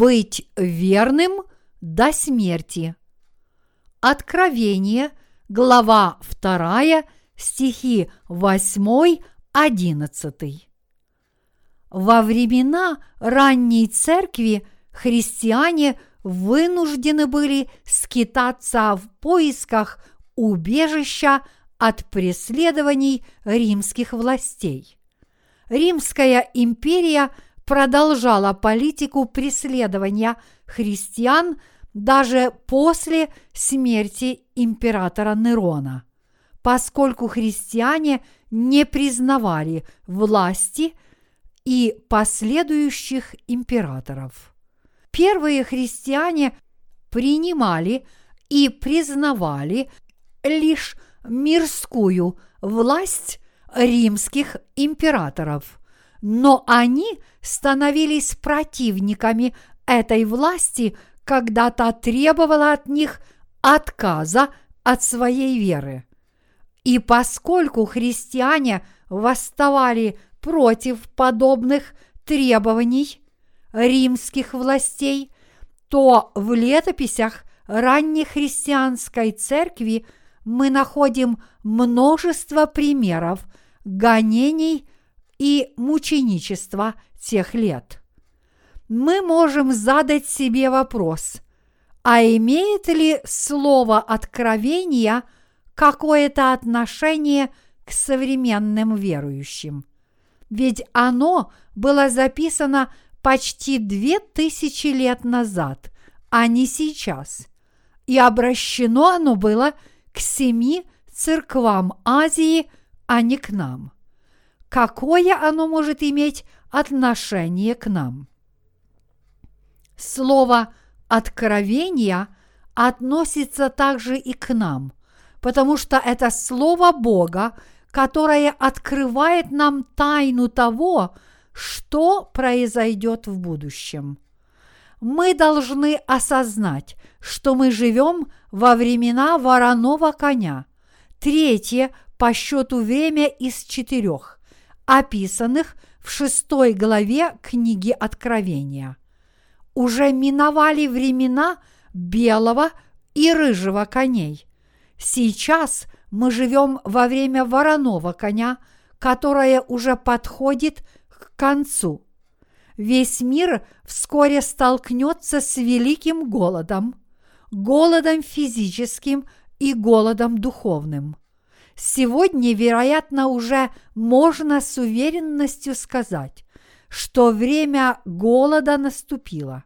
быть верным до смерти. Откровение, глава 2, стихи 8-11. Во времена ранней церкви христиане вынуждены были скитаться в поисках убежища от преследований римских властей. Римская империя продолжала политику преследования христиан даже после смерти императора Нерона, поскольку христиане не признавали власти – и последующих императоров. Первые христиане принимали и признавали лишь мирскую власть римских императоров, но они становились противниками этой власти, когда та требовала от них отказа от своей веры. И поскольку христиане восставали против подобных требований римских властей, то в летописях ранней христианской церкви мы находим множество примеров гонений и мученичества тех лет. Мы можем задать себе вопрос, а имеет ли слово откровения какое-то отношение к современным верующим? ведь оно было записано почти две тысячи лет назад, а не сейчас. И обращено оно было к семи церквам Азии, а не к нам. Какое оно может иметь отношение к нам? Слово «откровение» относится также и к нам, потому что это Слово Бога, которое открывает нам тайну того, что произойдет в будущем. Мы должны осознать, что мы живем во времена вороного коня, третье по счету время из четырех, описанных в шестой главе книги Откровения. Уже миновали времена белого и рыжего коней. Сейчас мы живем во время вороного коня, которое уже подходит к концу. Весь мир вскоре столкнется с великим голодом, голодом физическим и голодом духовным. Сегодня, вероятно, уже можно с уверенностью сказать, что время голода наступило.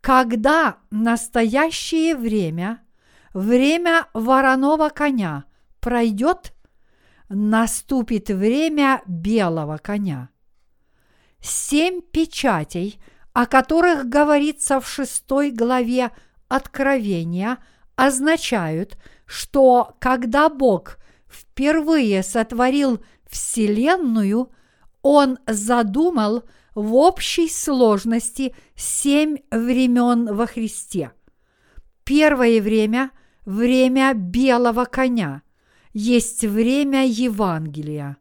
Когда настоящее время – время вороного коня пройдет, наступит время белого коня. Семь печатей, о которых говорится в шестой главе Откровения, означают, что когда Бог впервые сотворил Вселенную, Он задумал в общей сложности семь времен во Христе. Первое время – время белого коня, есть время Евангелия.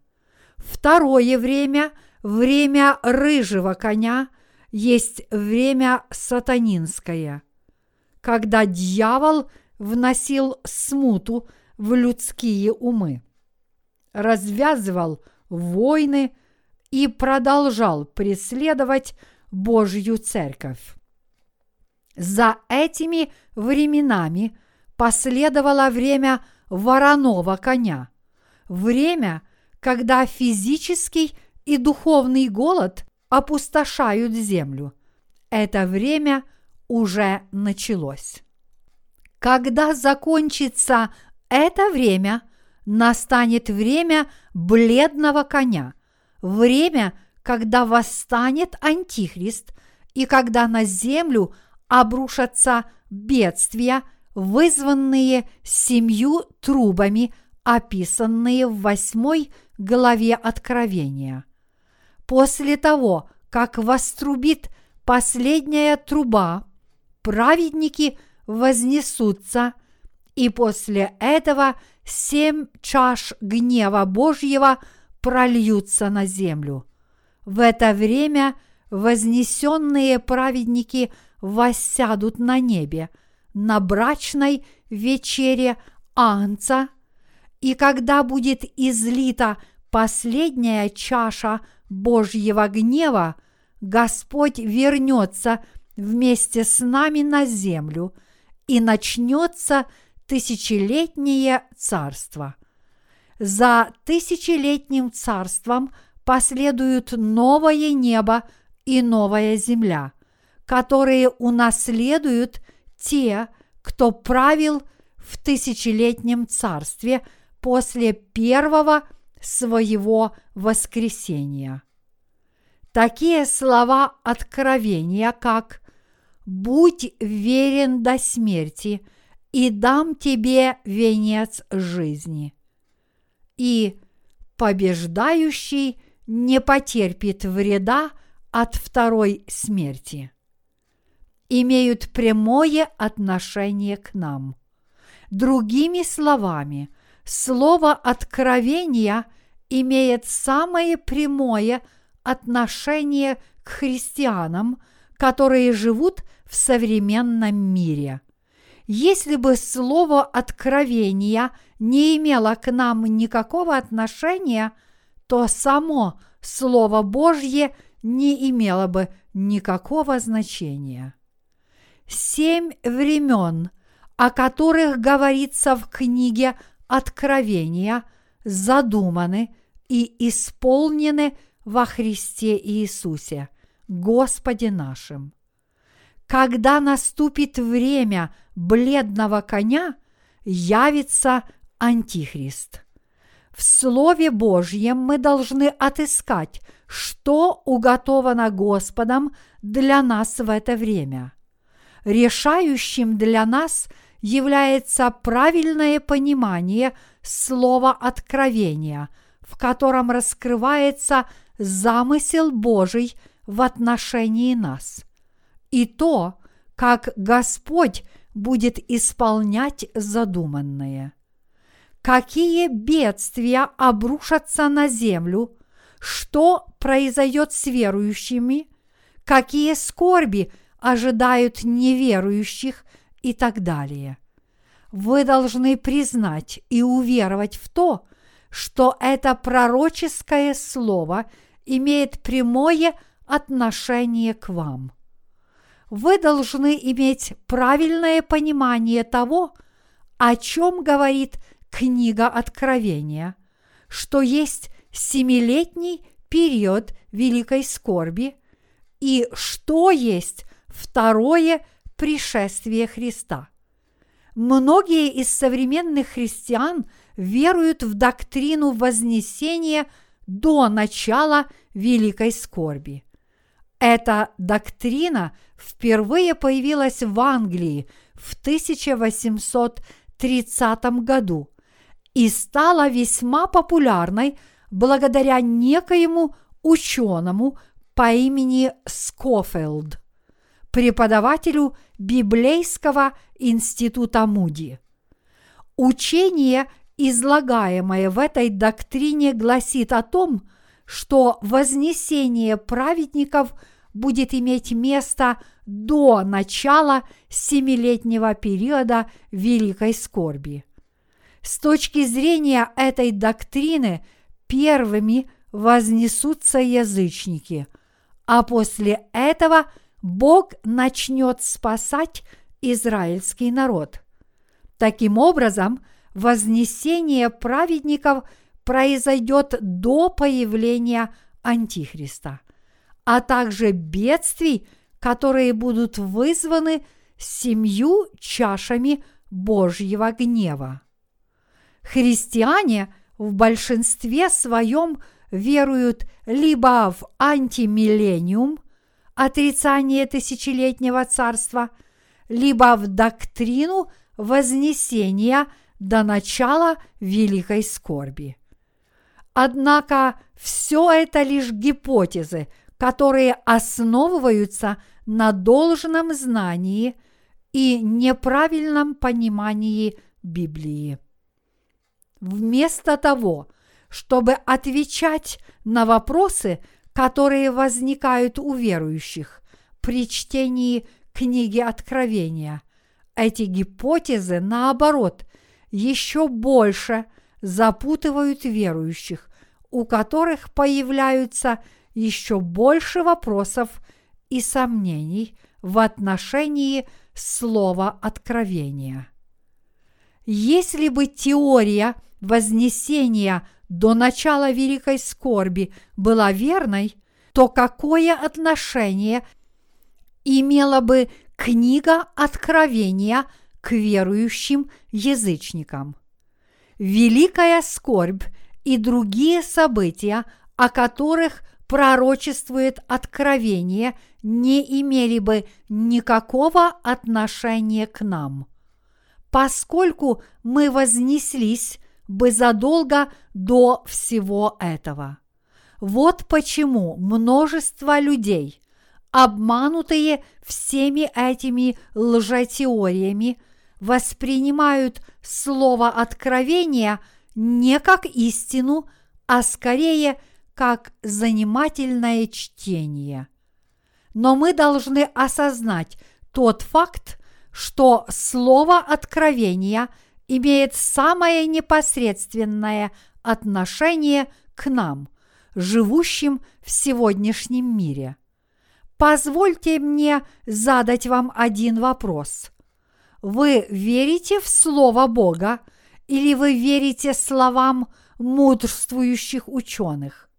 Второе время – время рыжего коня, есть время сатанинское, когда дьявол вносил смуту в людские умы, развязывал войны и продолжал преследовать Божью церковь. За этими временами последовало время вороного коня, время, когда физический и духовный голод опустошают землю. Это время уже началось. Когда закончится это время, настанет время бледного коня, время, когда восстанет Антихрист и когда на землю обрушатся бедствия вызванные семью трубами, описанные в восьмой главе Откровения. После того, как вострубит последняя труба, праведники вознесутся, и после этого семь чаш гнева Божьего прольются на землю. В это время вознесенные праведники воссядут на небе, на брачной вечере Анца, и когда будет излита последняя чаша Божьего гнева, Господь вернется вместе с нами на землю, и начнется тысячелетнее царство. За тысячелетним царством последуют новое небо и новая земля, которые унаследуют те, кто правил в тысячелетнем царстве после первого своего воскресения. Такие слова откровения, как «Будь верен до смерти, и дам тебе венец жизни» и «Побеждающий не потерпит вреда от второй смерти» имеют прямое отношение к нам. Другими словами, слово откровения имеет самое прямое отношение к христианам, которые живут в современном мире. Если бы слово откровения не имело к нам никакого отношения, то само Слово Божье не имело бы никакого значения семь времен, о которых говорится в книге Откровения, задуманы и исполнены во Христе Иисусе, Господе нашим. Когда наступит время бледного коня, явится Антихрист. В Слове Божьем мы должны отыскать, что уготовано Господом для нас в это время – решающим для нас является правильное понимание слова откровения, в котором раскрывается замысел Божий в отношении нас, и то, как Господь будет исполнять задуманное. Какие бедствия обрушатся на землю, что произойдет с верующими, какие скорби – ожидают неверующих и так далее. Вы должны признать и уверовать в то, что это пророческое слово имеет прямое отношение к вам. Вы должны иметь правильное понимание того, о чем говорит книга Откровения, что есть семилетний период великой скорби и что есть второе пришествие Христа. Многие из современных христиан веруют в доктрину вознесения до начала великой скорби. Эта доктрина впервые появилась в Англии в 1830 году и стала весьма популярной благодаря некоему ученому по имени Скофилд преподавателю Библейского института Муди. Учение, излагаемое в этой доктрине, гласит о том, что вознесение праведников будет иметь место до начала семилетнего периода великой скорби. С точки зрения этой доктрины первыми вознесутся язычники, а после этого – Бог начнет спасать израильский народ. Таким образом, вознесение праведников произойдет до появления Антихриста, а также бедствий, которые будут вызваны семью чашами Божьего гнева. Христиане в большинстве своем веруют либо в антимиллениум, отрицание тысячелетнего царства, либо в доктрину вознесения до начала великой скорби. Однако все это лишь гипотезы, которые основываются на должном знании и неправильном понимании Библии. Вместо того, чтобы отвечать на вопросы, которые возникают у верующих при чтении книги Откровения. Эти гипотезы, наоборот, еще больше запутывают верующих, у которых появляются еще больше вопросов и сомнений в отношении слова откровения. Если бы теория вознесения до начала великой скорби была верной, то какое отношение имела бы книга Откровения к верующим язычникам? Великая скорбь и другие события, о которых пророчествует Откровение, не имели бы никакого отношения к нам. Поскольку мы вознеслись бы задолго до всего этого. Вот почему множество людей, обманутые всеми этими лжетеориями, воспринимают слово откровения не как истину, а скорее как занимательное чтение. Но мы должны осознать тот факт, что слово откровения имеет самое непосредственное отношение к нам, живущим в сегодняшнем мире. Позвольте мне задать вам один вопрос. Вы верите в Слово Бога или вы верите словам мудрствующих ученых?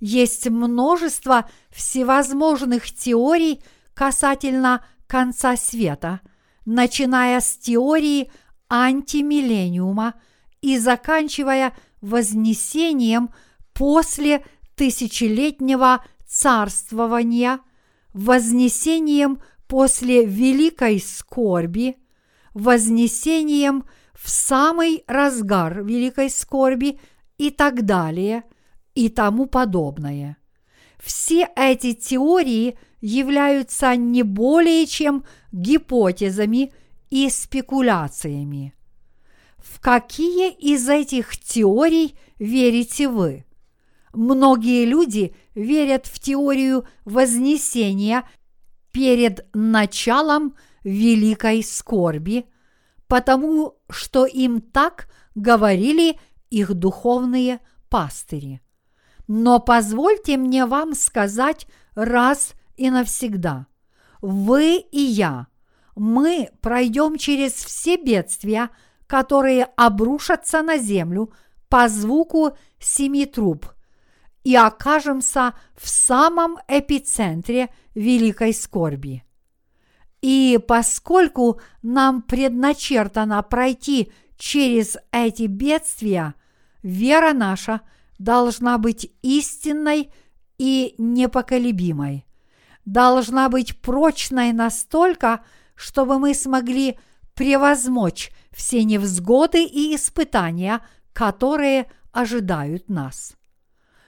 Есть множество всевозможных теорий касательно конца света, начиная с теории антимиллениума и заканчивая вознесением после тысячелетнего царствования, вознесением после великой скорби, вознесением в самый разгар великой скорби и так далее и тому подобное. Все эти теории являются не более чем гипотезами и спекуляциями. В какие из этих теорий верите вы? Многие люди верят в теорию вознесения перед началом великой скорби, потому что им так говорили их духовные пастыри. Но позвольте мне вам сказать раз и навсегда. Вы и я мы пройдем через все бедствия, которые обрушатся на землю по звуку семи труб, и окажемся в самом эпицентре великой скорби. И поскольку нам предначертано пройти через эти бедствия, вера наша должна быть истинной и непоколебимой, должна быть прочной настолько, чтобы мы смогли превозмочь все невзгоды и испытания, которые ожидают нас.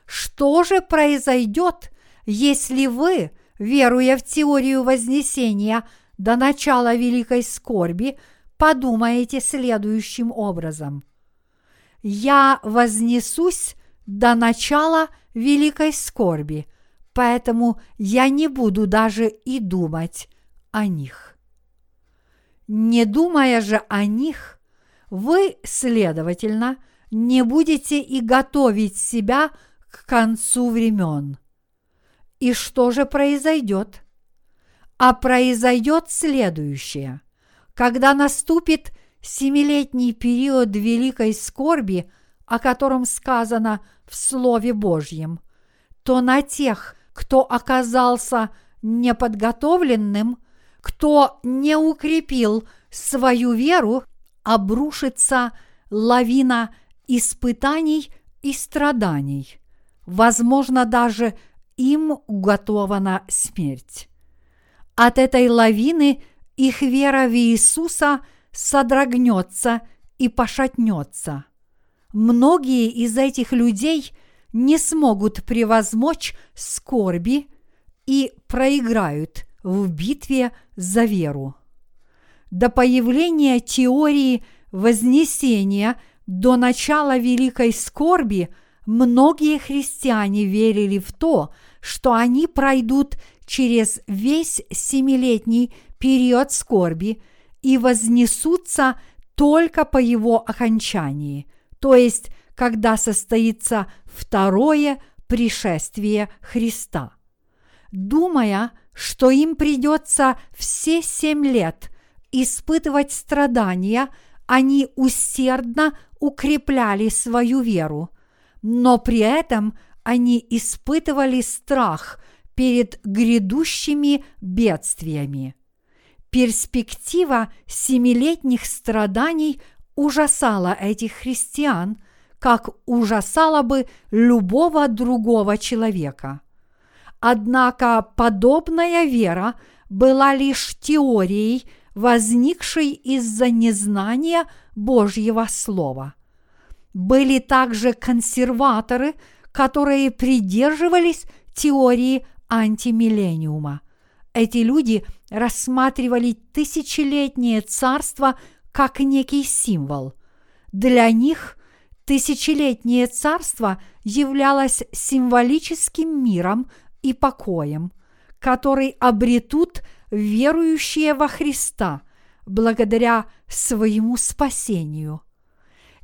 Что же произойдет, если вы, веруя в теорию Вознесения до начала Великой Скорби, подумаете следующим образом? Я вознесусь до начала Великой Скорби, поэтому я не буду даже и думать о них. Не думая же о них, вы, следовательно, не будете и готовить себя к концу времен. И что же произойдет? А произойдет следующее. Когда наступит семилетний период великой скорби, о котором сказано в Слове Божьем, то на тех, кто оказался неподготовленным – кто не укрепил свою веру, обрушится лавина испытаний и страданий. Возможно, даже им уготована смерть. От этой лавины их вера в Иисуса содрогнется и пошатнется. Многие из этих людей не смогут превозмочь скорби и проиграют в битве за веру. До появления теории Вознесения до начала Великой Скорби многие христиане верили в то, что они пройдут через весь семилетний период скорби и вознесутся только по его окончании, то есть когда состоится второе пришествие Христа. Думая, что им придется все семь лет испытывать страдания, они усердно укрепляли свою веру, но при этом они испытывали страх перед грядущими бедствиями. Перспектива семилетних страданий ужасала этих христиан, как ужасала бы любого другого человека. Однако подобная вера была лишь теорией, возникшей из-за незнания Божьего Слова. Были также консерваторы, которые придерживались теории антимиллениума. Эти люди рассматривали тысячелетнее царство как некий символ. Для них тысячелетнее царство являлось символическим миром и покоем, который обретут верующие во Христа благодаря своему спасению.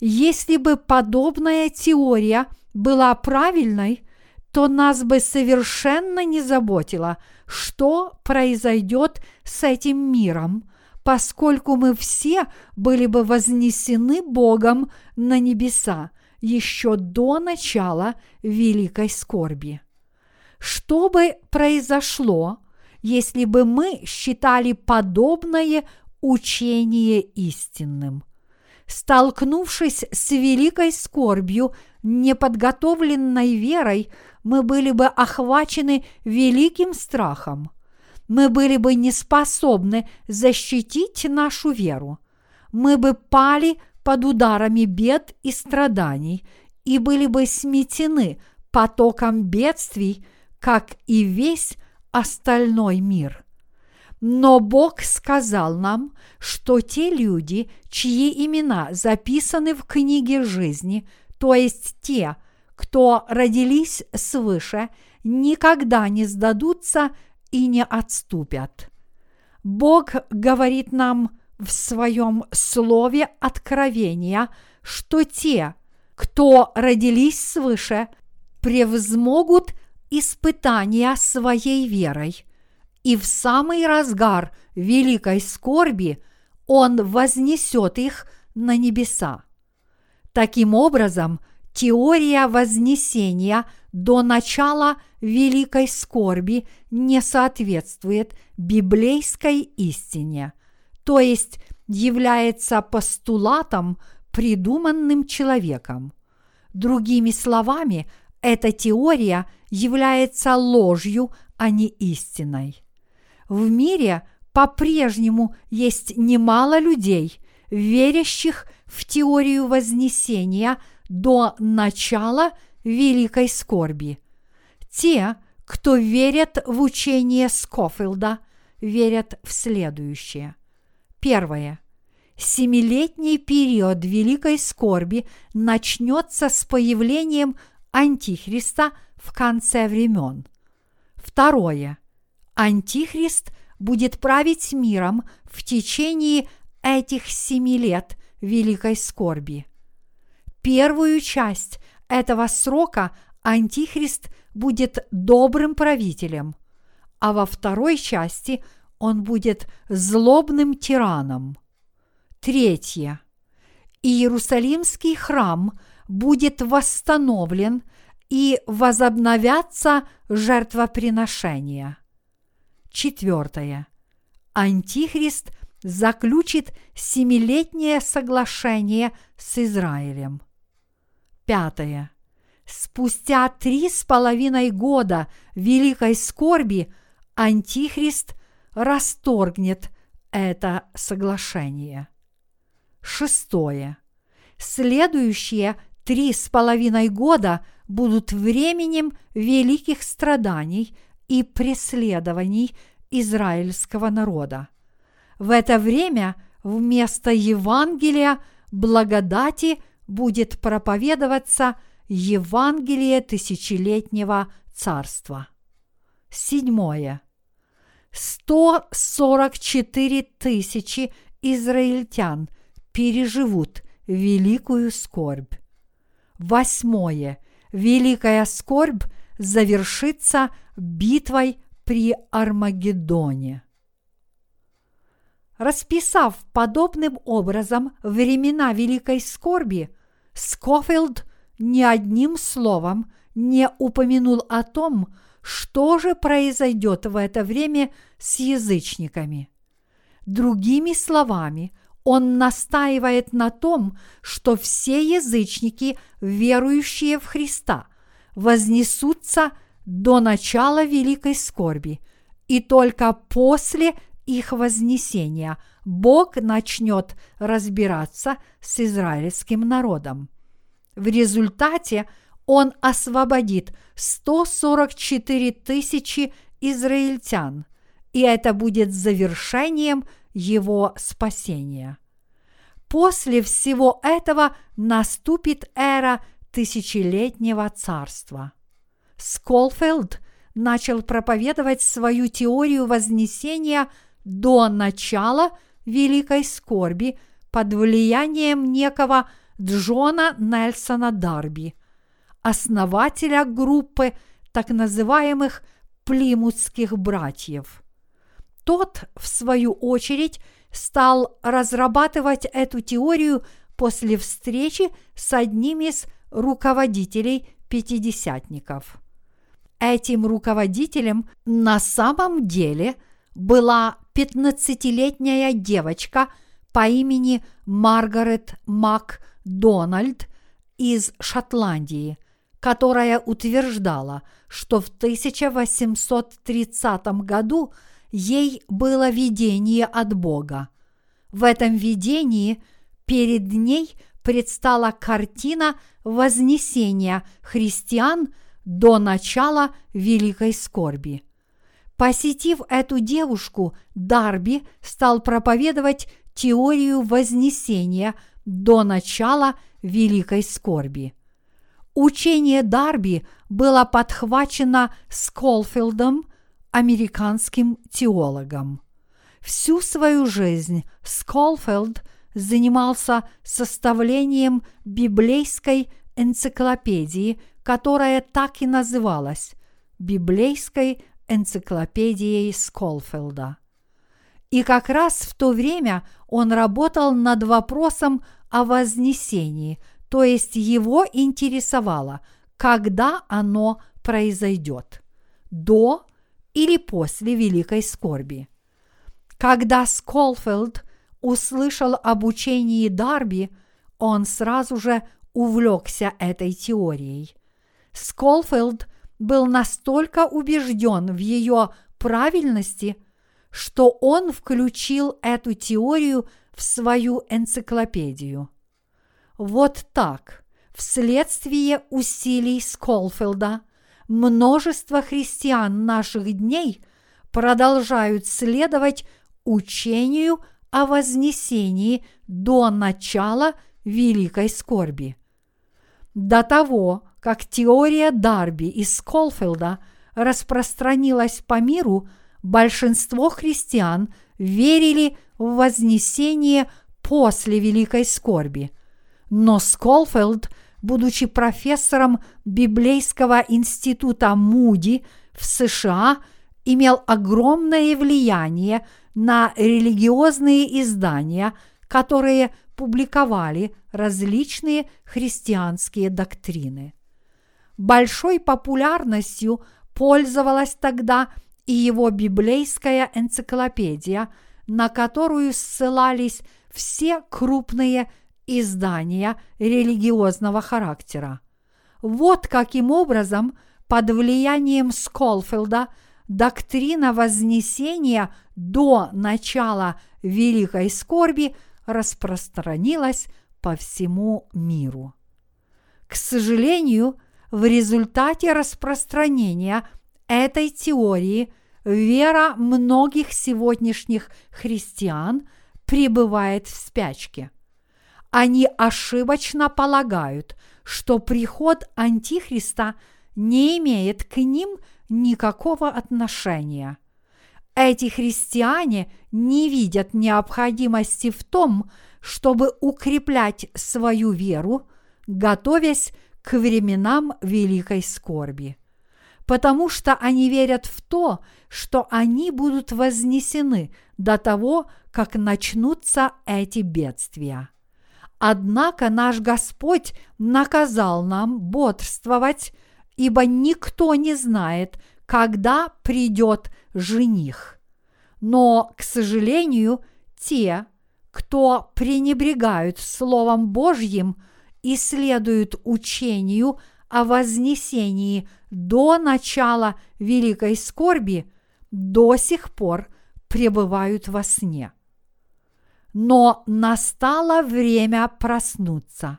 Если бы подобная теория была правильной, то нас бы совершенно не заботило, что произойдет с этим миром, поскольку мы все были бы вознесены Богом на небеса еще до начала великой скорби. Что бы произошло, если бы мы считали подобное учение истинным? Столкнувшись с великой скорбью, неподготовленной верой, мы были бы охвачены великим страхом. Мы были бы не способны защитить нашу веру. Мы бы пали под ударами бед и страданий и были бы сметены потоком бедствий, как и весь остальной мир. Но Бог сказал нам, что те люди, чьи имена записаны в книге жизни, то есть те, кто родились свыше, никогда не сдадутся и не отступят. Бог говорит нам в своем слове откровения, что те, кто родились свыше, превзмогут испытания своей верой, и в самый разгар великой скорби Он вознесет их на небеса. Таким образом, теория вознесения до начала великой скорби не соответствует библейской истине, то есть является постулатом, придуманным человеком. Другими словами, эта теория является ложью, а не истиной. В мире по-прежнему есть немало людей, верящих в теорию вознесения до начала великой скорби. Те, кто верят в учение Скофилда, верят в следующее. Первое. Семилетний период великой скорби начнется с появлением Антихриста в конце времен. Второе. Антихрист будет править миром в течение этих семи лет великой скорби. Первую часть этого срока Антихрист будет добрым правителем, а во второй части он будет злобным тираном. Третье. Иерусалимский храм будет восстановлен и возобновятся жертвоприношения. Четвертое. Антихрист заключит семилетнее соглашение с Израилем. Пятое. Спустя три с половиной года великой скорби Антихрист расторгнет это соглашение. Шестое. Следующие три с половиной года будут временем великих страданий и преследований израильского народа. В это время вместо Евангелия благодати будет проповедоваться Евангелие тысячелетнего царства. Седьмое. 144 тысячи израильтян переживут великую скорбь. Восьмое. Великая скорбь завершится битвой при Армагеддоне. Расписав подобным образом времена великой скорби, Скофилд ни одним словом не упомянул о том, что же произойдет в это время с язычниками. Другими словами, он настаивает на том, что все язычники, верующие в Христа, вознесутся до начала великой скорби, и только после их вознесения Бог начнет разбираться с израильским народом. В результате он освободит 144 тысячи израильтян, и это будет завершением его спасения. После всего этого наступит эра тысячелетнего царства. Сколфилд начал проповедовать свою теорию вознесения – до начала великой скорби под влиянием некого Джона Нельсона Дарби, основателя группы так называемых плимутских братьев. Тот, в свою очередь, стал разрабатывать эту теорию после встречи с одним из руководителей пятидесятников. Этим руководителем на самом деле была 15-летняя девочка по имени Маргарет Макдональд из Шотландии, которая утверждала, что в 1830 году ей было видение от Бога. В этом видении перед ней предстала картина вознесения христиан до начала Великой Скорби – Посетив эту девушку, Дарби стал проповедовать теорию вознесения до начала Великой Скорби. Учение Дарби было подхвачено Сколфилдом, американским теологом. Всю свою жизнь Сколфилд занимался составлением библейской энциклопедии, которая так и называлась «Библейской энциклопедией Сколфилда. И как раз в то время он работал над вопросом о вознесении, то есть его интересовало, когда оно произойдет – до или после Великой Скорби. Когда Сколфилд услышал об учении Дарби, он сразу же увлекся этой теорией. Сколфилд был настолько убежден в ее правильности, что он включил эту теорию в свою энциклопедию. Вот так, вследствие усилий Сколфилда, множество христиан наших дней продолжают следовать учению о вознесении до начала великой скорби. До того, как теория Дарби из Сколфилда распространилась по миру, большинство христиан верили в вознесение после Великой Скорби. Но Сколфилд, будучи профессором Библейского института Муди в США, имел огромное влияние на религиозные издания, которые публиковали различные христианские доктрины. Большой популярностью пользовалась тогда и его библейская энциклопедия, на которую ссылались все крупные издания религиозного характера. Вот каким образом под влиянием Сколфилда доктрина Вознесения до начала Великой Скорби распространилась по всему миру. К сожалению, в результате распространения этой теории вера многих сегодняшних христиан пребывает в спячке. Они ошибочно полагают, что приход Антихриста не имеет к ним никакого отношения. Эти христиане не видят необходимости в том, чтобы укреплять свою веру, готовясь к временам великой скорби. Потому что они верят в то, что они будут вознесены до того, как начнутся эти бедствия. Однако наш Господь наказал нам бодрствовать, ибо никто не знает, когда придет жених. Но, к сожалению, те, кто пренебрегают Словом Божьим и следуют учению о вознесении до начала великой скорби, до сих пор пребывают во сне. Но настало время проснуться.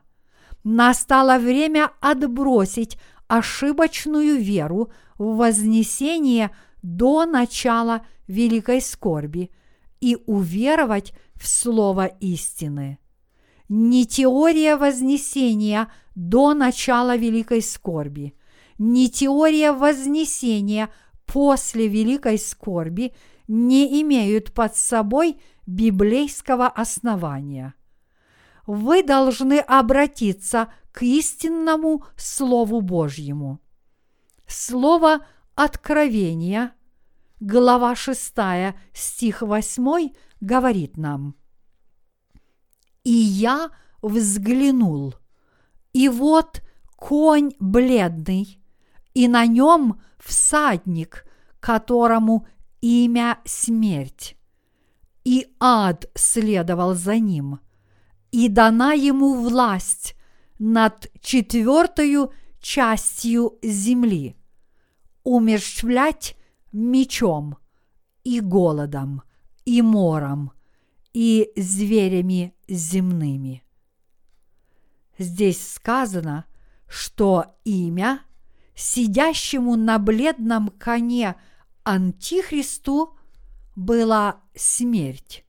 Настало время отбросить ошибочную веру в вознесение до начала великой скорби и уверовать в слово истины. Не теория вознесения до начала великой скорби, не теория вознесения после великой скорби не имеют под собой библейского основания. Вы должны обратиться к истинному Слову Божьему. Слово Откровения, глава 6, стих 8 говорит нам «И я взглянул, и вот конь бледный, и на нем всадник, которому имя смерть. И ад следовал за ним, и дана ему власть над четвертою частью земли, умерщвлять мечом и голодом, и мором, и зверями земными. Здесь сказано, что имя сидящему на бледном коне Антихристу была смерть,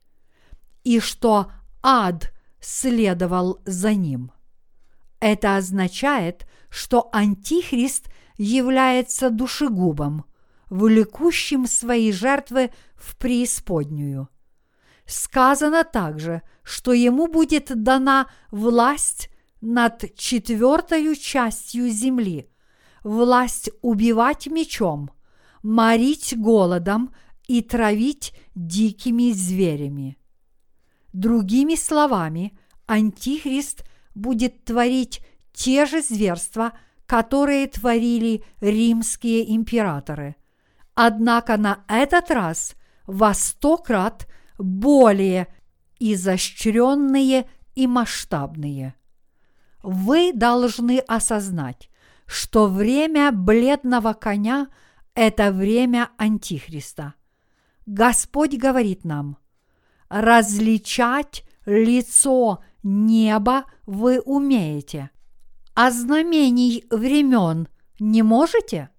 и что ад следовал за ним. Это означает, что Антихрист является душегубом, влекущим свои жертвы в преисподнюю. Сказано также, что ему будет дана власть над четвертой частью земли, власть убивать мечом, морить голодом и травить дикими зверями. Другими словами, Антихрист будет творить те же зверства, которые творили римские императоры. Однако на этот раз во сто крат более изощренные и масштабные. Вы должны осознать, что время бледного коня – это время Антихриста – Господь говорит нам, различать лицо неба вы умеете, а знамений времен не можете?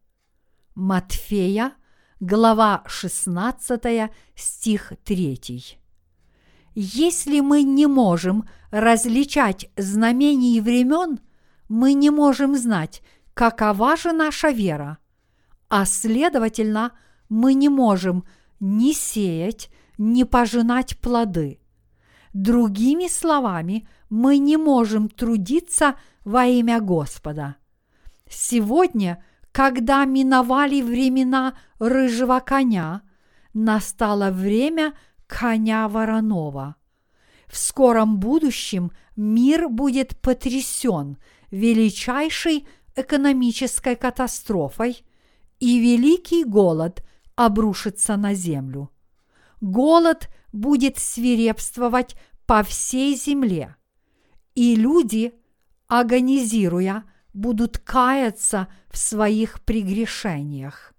Матфея, глава 16, стих 3. Если мы не можем различать знамений времен, мы не можем знать, какова же наша вера, а следовательно, мы не можем – ни сеять, ни пожинать плоды. Другими словами, мы не можем трудиться во имя Господа. Сегодня, когда миновали времена рыжего коня, настало время коня вороного. В скором будущем мир будет потрясен величайшей экономической катастрофой, и великий голод обрушится на землю. Голод будет свирепствовать по всей земле, и люди, агонизируя, будут каяться в своих прегрешениях.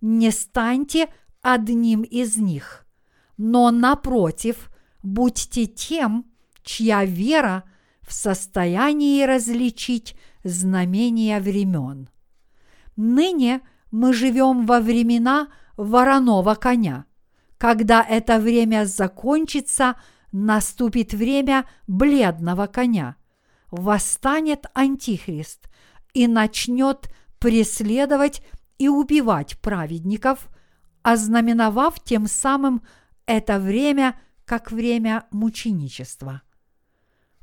Не станьте одним из них, но напротив, будьте тем, чья вера в состоянии различить знамения времен. Ныне мы живем во времена вороного коня. Когда это время закончится, наступит время бледного коня. Восстанет Антихрист и начнет преследовать и убивать праведников, ознаменовав тем самым это время как время мученичества.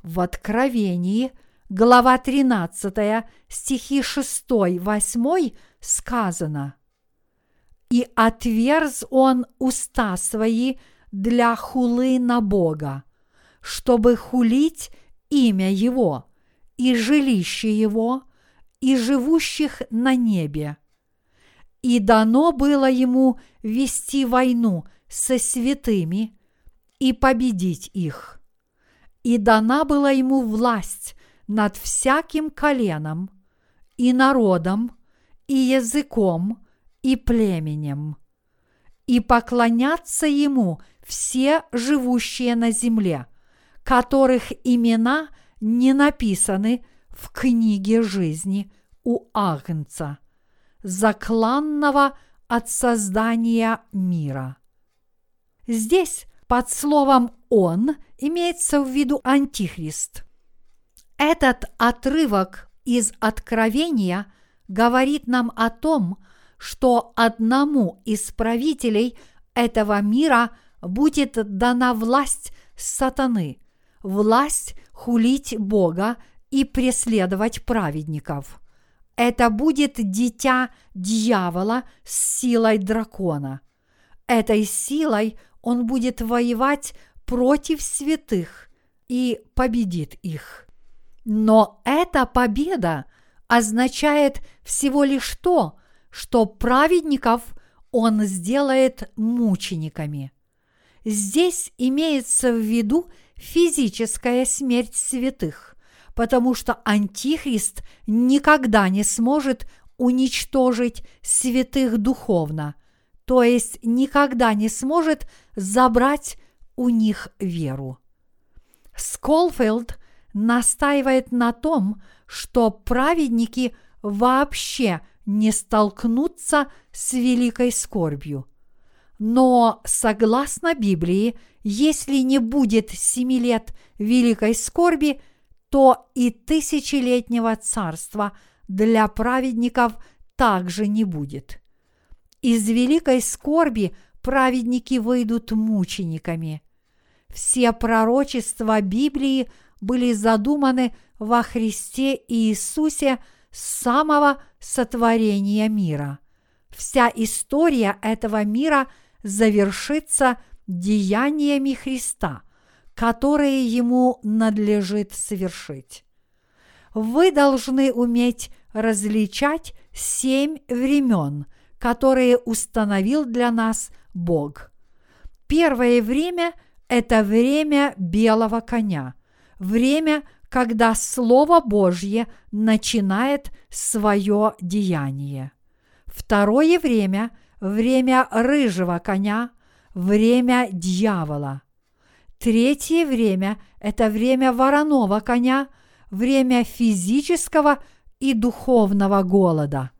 В Откровении, глава 13, стихи 6-8 сказано «И отверз он уста свои для хулы на Бога, чтобы хулить имя Его и жилище Его и живущих на небе. И дано было ему вести войну со святыми и победить их. И дана была ему власть над всяким коленом, и народом, и языком, и племенем. И поклонятся ему все живущие на земле, которых имена не написаны в книге жизни у Агнца, закланного от создания мира. Здесь под словом «он» имеется в виду Антихрист. Этот отрывок из Откровения говорит нам о том, что одному из правителей этого мира будет дана власть сатаны, власть хулить Бога и преследовать праведников. Это будет дитя дьявола с силой дракона. Этой силой он будет воевать против святых и победит их. Но эта победа означает всего лишь то, что праведников он сделает мучениками. Здесь имеется в виду физическая смерть святых, потому что Антихрист никогда не сможет уничтожить святых духовно, то есть никогда не сможет забрать у них веру. Сколфилд настаивает на том, что праведники вообще не столкнутся с великой скорбью. Но, согласно Библии, если не будет семи лет великой скорби – то и тысячелетнего царства для праведников также не будет. Из великой скорби праведники выйдут мучениками. Все пророчества Библии были задуманы во Христе Иисусе с самого сотворения мира. Вся история этого мира завершится деяниями Христа – которые ему надлежит совершить. Вы должны уметь различать семь времен, которые установил для нас Бог. Первое время – это время белого коня, время, когда Слово Божье начинает свое деяние. Второе время – время рыжего коня, время дьявола – Третье время – это время вороного коня, время физического и духовного голода.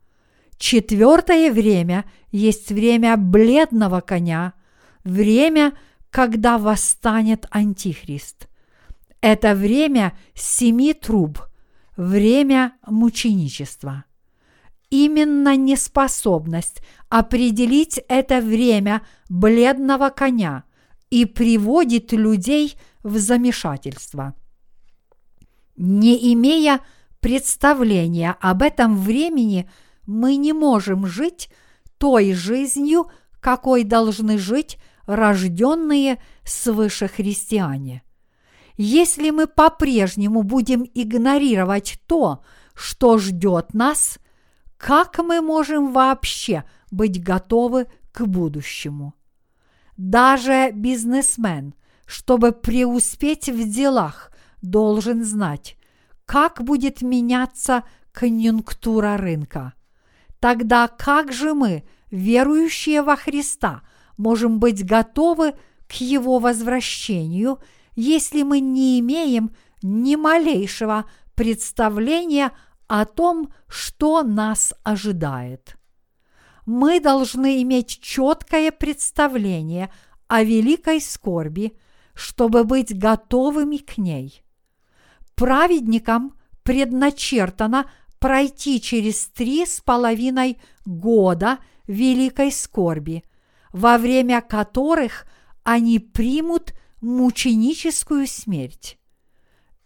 Четвертое время есть время бледного коня, время, когда восстанет Антихрист. Это время семи труб, время мученичества. Именно неспособность определить это время бледного коня – и приводит людей в замешательство. Не имея представления об этом времени, мы не можем жить той жизнью, какой должны жить рожденные свыше христиане. Если мы по-прежнему будем игнорировать то, что ждет нас, как мы можем вообще быть готовы к будущему? Даже бизнесмен, чтобы преуспеть в делах, должен знать, как будет меняться конъюнктура рынка. Тогда как же мы, верующие во Христа, можем быть готовы к Его возвращению, если мы не имеем ни малейшего представления о том, что нас ожидает? мы должны иметь четкое представление о великой скорби, чтобы быть готовыми к ней. Праведникам предначертано пройти через три с половиной года великой скорби, во время которых они примут мученическую смерть.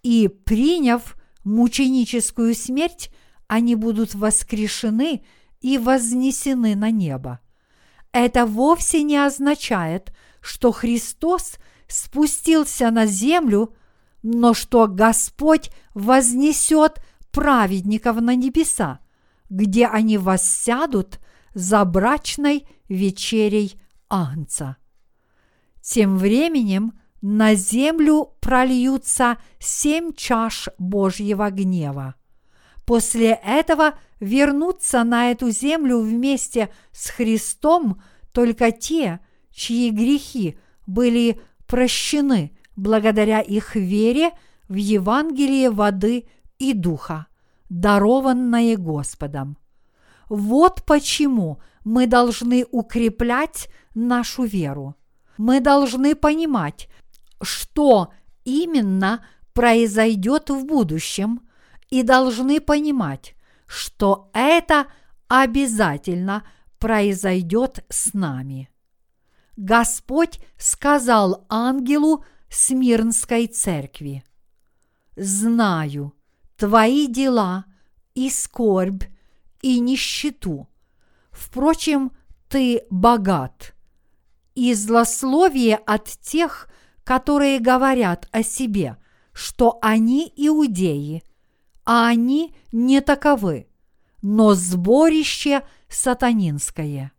И приняв мученическую смерть, они будут воскрешены и вознесены на небо. Это вовсе не означает, что Христос спустился на землю, но что Господь вознесет праведников на небеса, где они воссядут за брачной вечерей Агнца. Тем временем на землю прольются семь чаш Божьего гнева. После этого вернутся на эту землю вместе с Христом только те, чьи грехи были прощены благодаря их вере в Евангелие воды и духа, дарованное Господом. Вот почему мы должны укреплять нашу веру. Мы должны понимать, что именно произойдет в будущем, и должны понимать, что это обязательно произойдет с нами. Господь сказал ангелу Смирнской церкви, «Знаю твои дела и скорбь, и нищету. Впрочем, ты богат. И злословие от тех, которые говорят о себе, что они иудеи, а они не таковы, но сборище сатанинское.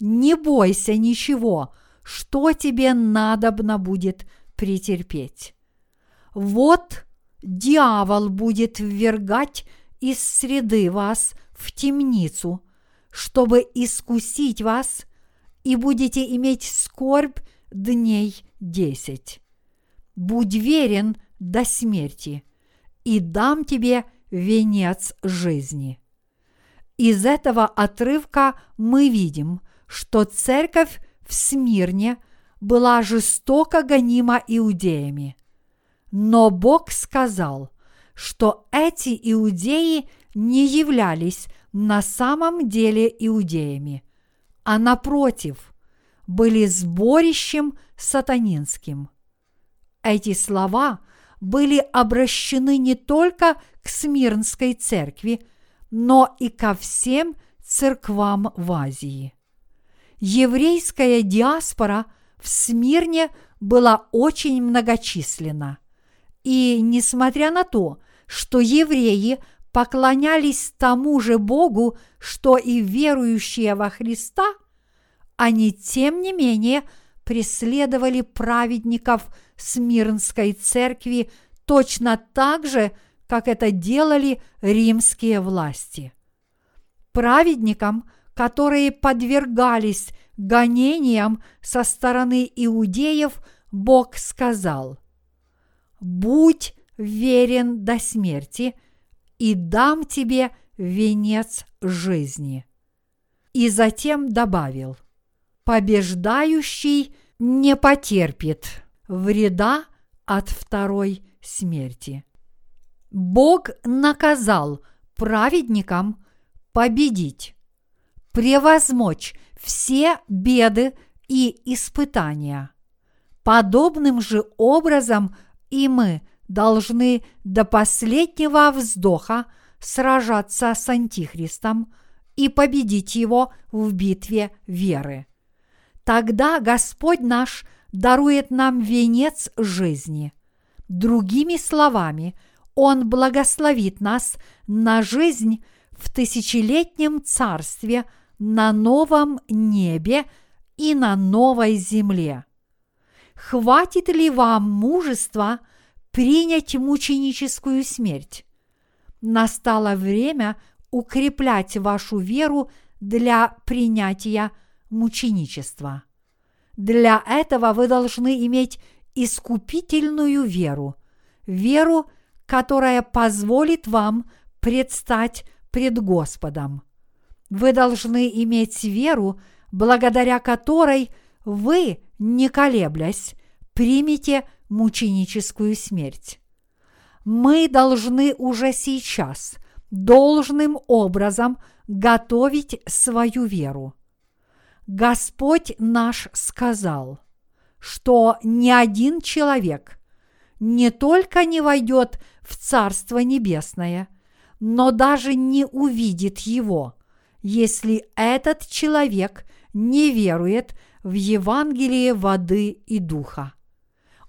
Не бойся ничего, что тебе надобно будет претерпеть. Вот дьявол будет ввергать из среды вас в темницу, чтобы искусить вас, и будете иметь скорбь дней десять. Будь верен до смерти, и дам тебе венец жизни. Из этого отрывка мы видим, что церковь в Смирне была жестоко гонима иудеями. Но Бог сказал, что эти иудеи не являлись на самом деле иудеями, а напротив, были сборищем сатанинским. Эти слова были обращены не только к Смирнской церкви, но и ко всем церквам в Азии. Еврейская диаспора в Смирне была очень многочисленна. И несмотря на то, что евреи поклонялись тому же Богу, что и верующие во Христа, они тем не менее преследовали праведников Смирнской церкви точно так же, как это делали римские власти. Праведникам, которые подвергались гонениям со стороны иудеев, Бог сказал, «Будь верен до смерти, и дам тебе венец жизни». И затем добавил, «Побеждающий не потерпит вреда от второй смерти». Бог наказал праведникам победить, превозмочь все беды и испытания. Подобным же образом и мы должны до последнего вздоха сражаться с Антихристом и победить его в битве веры. Тогда Господь наш дарует нам венец жизни. Другими словами, Он благословит нас на жизнь в тысячелетнем царстве на новом небе и на новой земле. Хватит ли вам мужества принять мученическую смерть? Настало время укреплять вашу веру для принятия мученичества. Для этого вы должны иметь искупительную веру, веру, которая позволит вам предстать пред Господом. Вы должны иметь веру, благодаря которой вы, не колеблясь, примете мученическую смерть. Мы должны уже сейчас должным образом готовить свою веру. Господь наш сказал, что ни один человек не только не войдет в Царство Небесное, но даже не увидит его, если этот человек не верует в Евангелие воды и духа.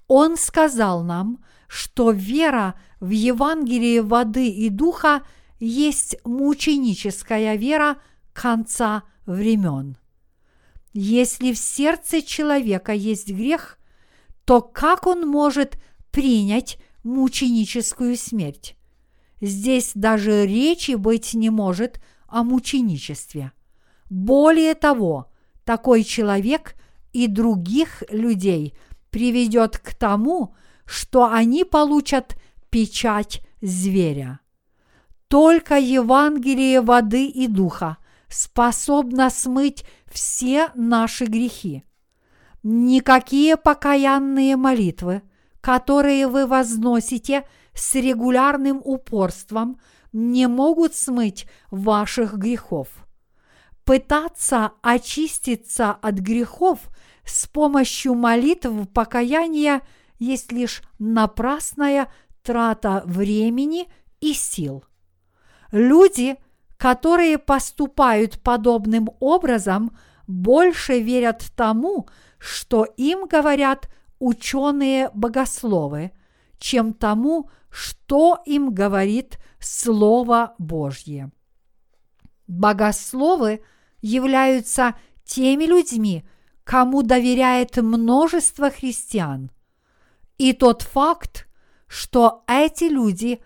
Он сказал нам, что вера в Евангелие воды и духа есть мученическая вера конца времен. Если в сердце человека есть грех, то как он может принять мученическую смерть? Здесь даже речи быть не может о мученичестве. Более того, такой человек и других людей приведет к тому, что они получат печать зверя. Только Евангелие воды и духа способно смыть все наши грехи. Никакие покаянные молитвы, которые вы возносите с регулярным упорством, не могут смыть ваших грехов. Пытаться очиститься от грехов с помощью молитв покаяния есть лишь напрасная трата времени и сил. Люди, которые поступают подобным образом, больше верят тому, что им говорят ученые-богословы, чем тому, что им говорит Слово Божье. Богословы являются теми людьми, кому доверяет множество христиан. И тот факт, что эти люди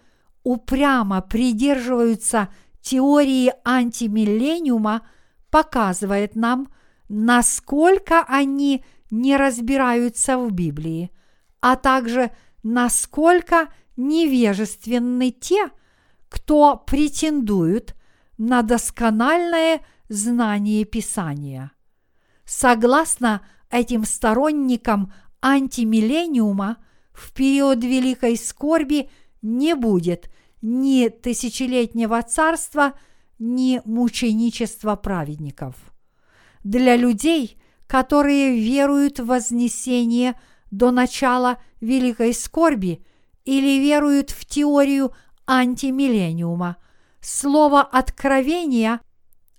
упрямо придерживаются теории антимиллениума, показывает нам, насколько они не разбираются в Библии, а также насколько невежественны те, кто претендует на доскональное знание Писания. Согласно этим сторонникам антимиллениума, в период великой скорби не будет ни тысячелетнего царства, ни мученичества праведников. Для людей, которые веруют в вознесение до начала великой скорби или веруют в теорию антимиллениума, слово «откровение»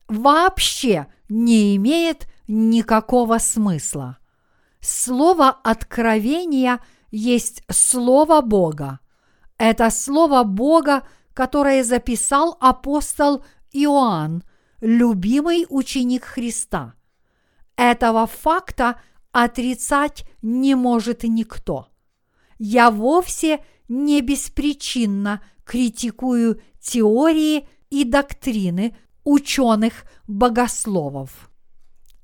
вообще не имеет никакого смысла. Слово «откровение» есть Слово Бога. Это Слово Бога, которое записал апостол Иоанн, любимый ученик Христа. Этого факта отрицать не может никто. Я вовсе не беспричинно критикую теории и доктрины ученых-богословов.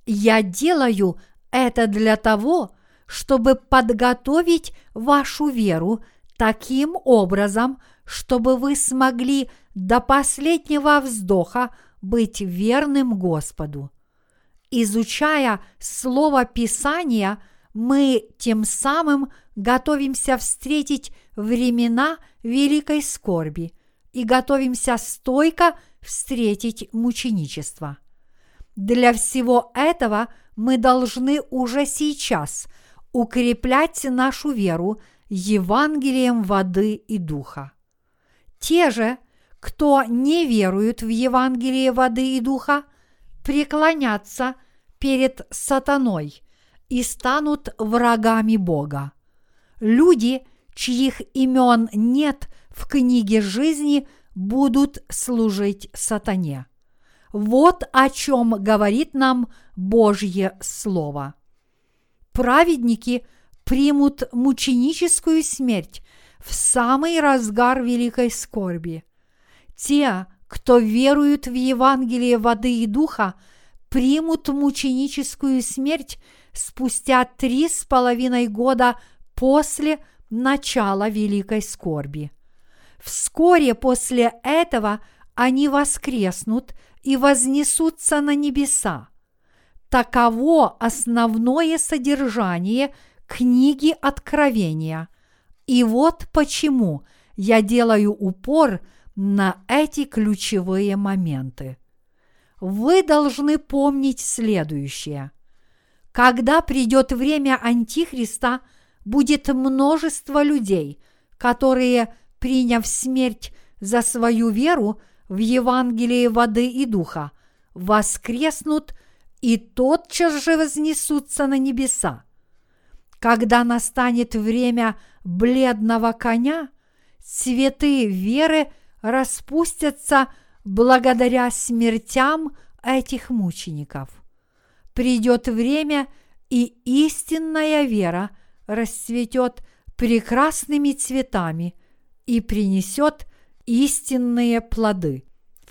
Я делаю это для того, чтобы подготовить вашу веру таким образом, чтобы вы смогли до последнего вздоха быть верным Господу. Изучая Слово Писания, мы тем самым готовимся встретить времена великой скорби и готовимся стойко встретить мученичество. Для всего этого мы должны уже сейчас укреплять нашу веру Евангелием воды и духа. Те же, кто не верует в Евангелие воды и духа, преклонятся перед сатаной и станут врагами Бога. Люди, чьих имен нет в книге жизни, будут служить сатане. Вот о чем говорит нам Божье Слово. Праведники примут мученическую смерть в самый разгар великой скорби. Те, кто верует в Евангелие воды и духа, примут мученическую смерть спустя три с половиной года после начала великой скорби. Вскоре после этого они воскреснут и вознесутся на небеса. Таково основное содержание книги Откровения. И вот почему я делаю упор на эти ключевые моменты. Вы должны помнить следующее. Когда придет время Антихриста, будет множество людей, которые, приняв смерть за свою веру в Евангелие воды и духа, воскреснут и тотчас же вознесутся на небеса. Когда настанет время бледного коня, цветы веры распустятся благодаря смертям этих мучеников. Придет время, и истинная вера расцветет прекрасными цветами и принесет истинные плоды.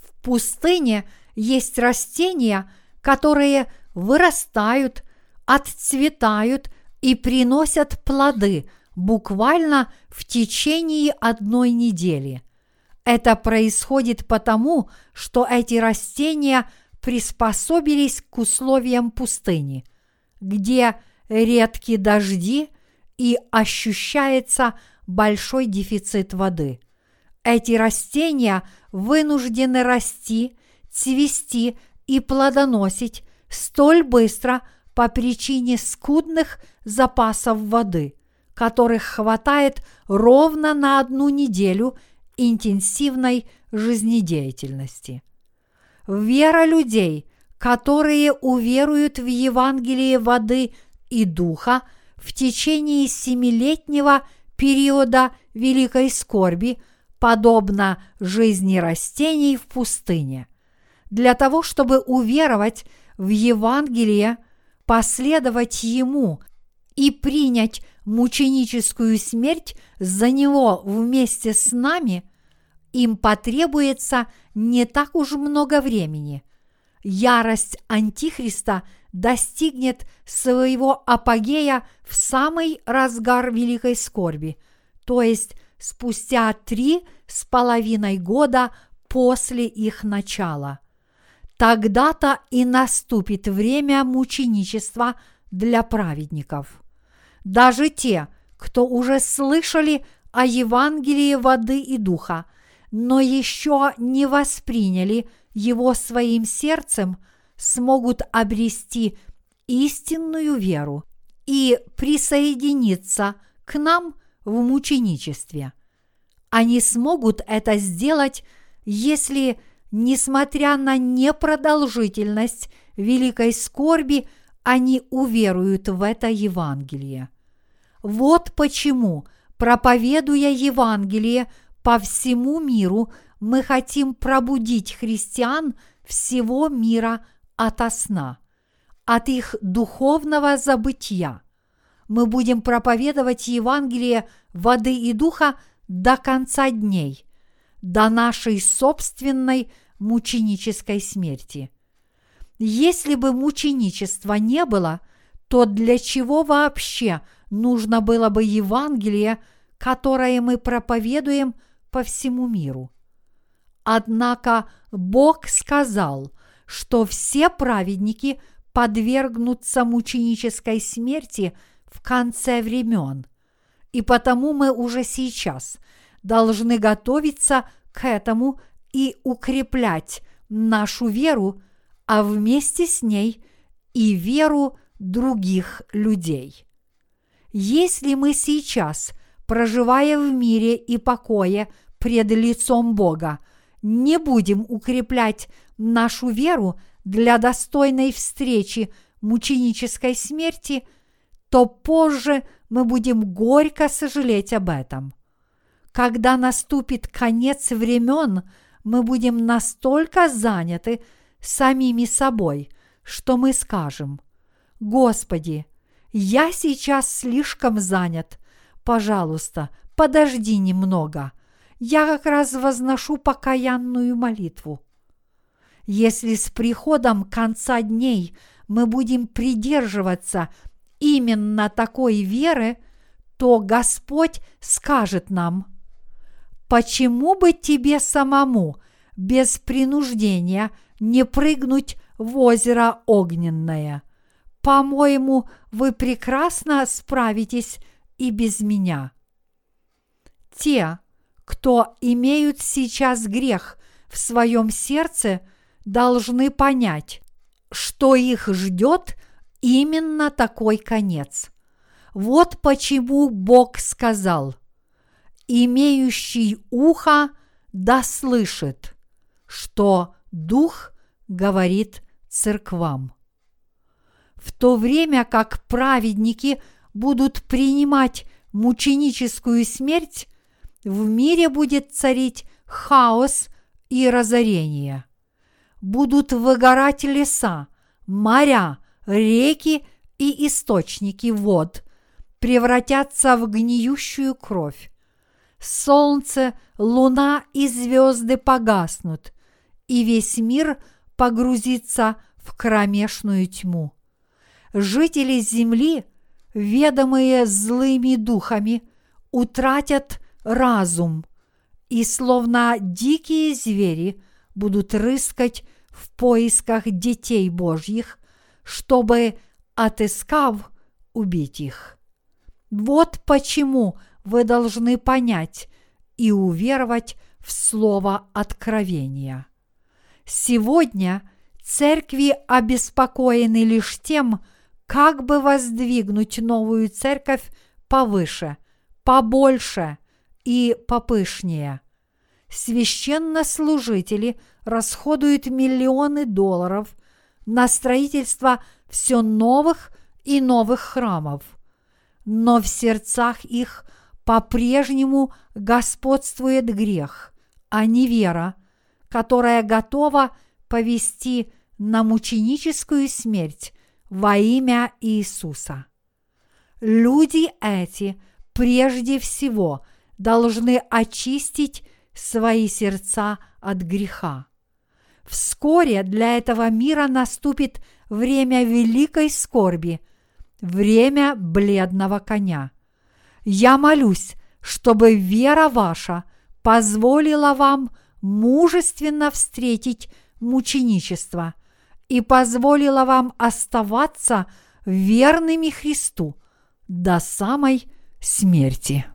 В пустыне есть растения, которые вырастают, отцветают и приносят плоды буквально в течение одной недели. Это происходит потому, что эти растения приспособились к условиям пустыни, где редкие дожди и ощущается большой дефицит воды. Эти растения вынуждены расти, цвести и плодоносить столь быстро по причине скудных запасов воды, которых хватает ровно на одну неделю интенсивной жизнедеятельности. Вера людей, которые уверуют в Евангелие воды и духа в течение семилетнего периода великой скорби, подобно жизни растений в пустыне. Для того, чтобы уверовать в Евангелие, последовать ему и принять мученическую смерть за него вместе с нами, им потребуется не так уж много времени. Ярость Антихриста достигнет своего апогея в самый разгар великой скорби, то есть спустя три с половиной года после их начала. Тогда-то и наступит время мученичества для праведников. Даже те, кто уже слышали о Евангелии воды и духа, но еще не восприняли его своим сердцем, смогут обрести истинную веру и присоединиться к нам в мученичестве. Они смогут это сделать, если, несмотря на непродолжительность великой скорби, они уверуют в это Евангелие. Вот почему, проповедуя Евангелие по всему миру, мы хотим пробудить христиан всего мира ото сна, от их духовного забытия. Мы будем проповедовать Евангелие воды и духа до конца дней, до нашей собственной мученической смерти. Если бы мученичества не было, то для чего вообще нужно было бы Евангелие, которое мы проповедуем по всему миру? Однако Бог сказал, что все праведники подвергнутся мученической смерти в конце времен, и потому мы уже сейчас должны готовиться к этому и укреплять нашу веру – а вместе с ней и веру других людей. Если мы сейчас, проживая в мире и покое пред лицом Бога, не будем укреплять нашу веру для достойной встречи мученической смерти, то позже мы будем горько сожалеть об этом. Когда наступит конец времен, мы будем настолько заняты – самими собой, что мы скажем, Господи, я сейчас слишком занят, пожалуйста, подожди немного, я как раз возношу покаянную молитву. Если с приходом конца дней мы будем придерживаться именно такой веры, то Господь скажет нам, почему бы тебе самому без принуждения не прыгнуть в озеро огненное. По-моему, вы прекрасно справитесь и без меня. Те, кто имеют сейчас грех в своем сердце, должны понять, что их ждет именно такой конец. Вот почему Бог сказал, «Имеющий ухо да слышит, что Дух говорит церквам». В то время как праведники будут принимать мученическую смерть, в мире будет царить хаос и разорение. Будут выгорать леса, моря, реки и источники вод превратятся в гниющую кровь. Солнце, луна и звезды погаснут, и весь мир погрузится в кромешную тьму. Жители земли, ведомые злыми духами, утратят разум и, словно дикие звери, будут рыскать в поисках детей Божьих, чтобы, отыскав, убить их. Вот почему вы должны понять и уверовать в слово откровения. Сегодня церкви обеспокоены лишь тем, как бы воздвигнуть новую церковь повыше, побольше и попышнее. Священнослужители расходуют миллионы долларов на строительство все новых и новых храмов, но в сердцах их по-прежнему господствует грех, а не вера, которая готова повести на мученическую смерть во имя Иисуса. Люди эти прежде всего должны очистить свои сердца от греха. Вскоре для этого мира наступит время великой скорби, время бледного коня. Я молюсь, чтобы вера ваша позволила вам мужественно встретить мученичество и позволила вам оставаться верными Христу до самой смерти.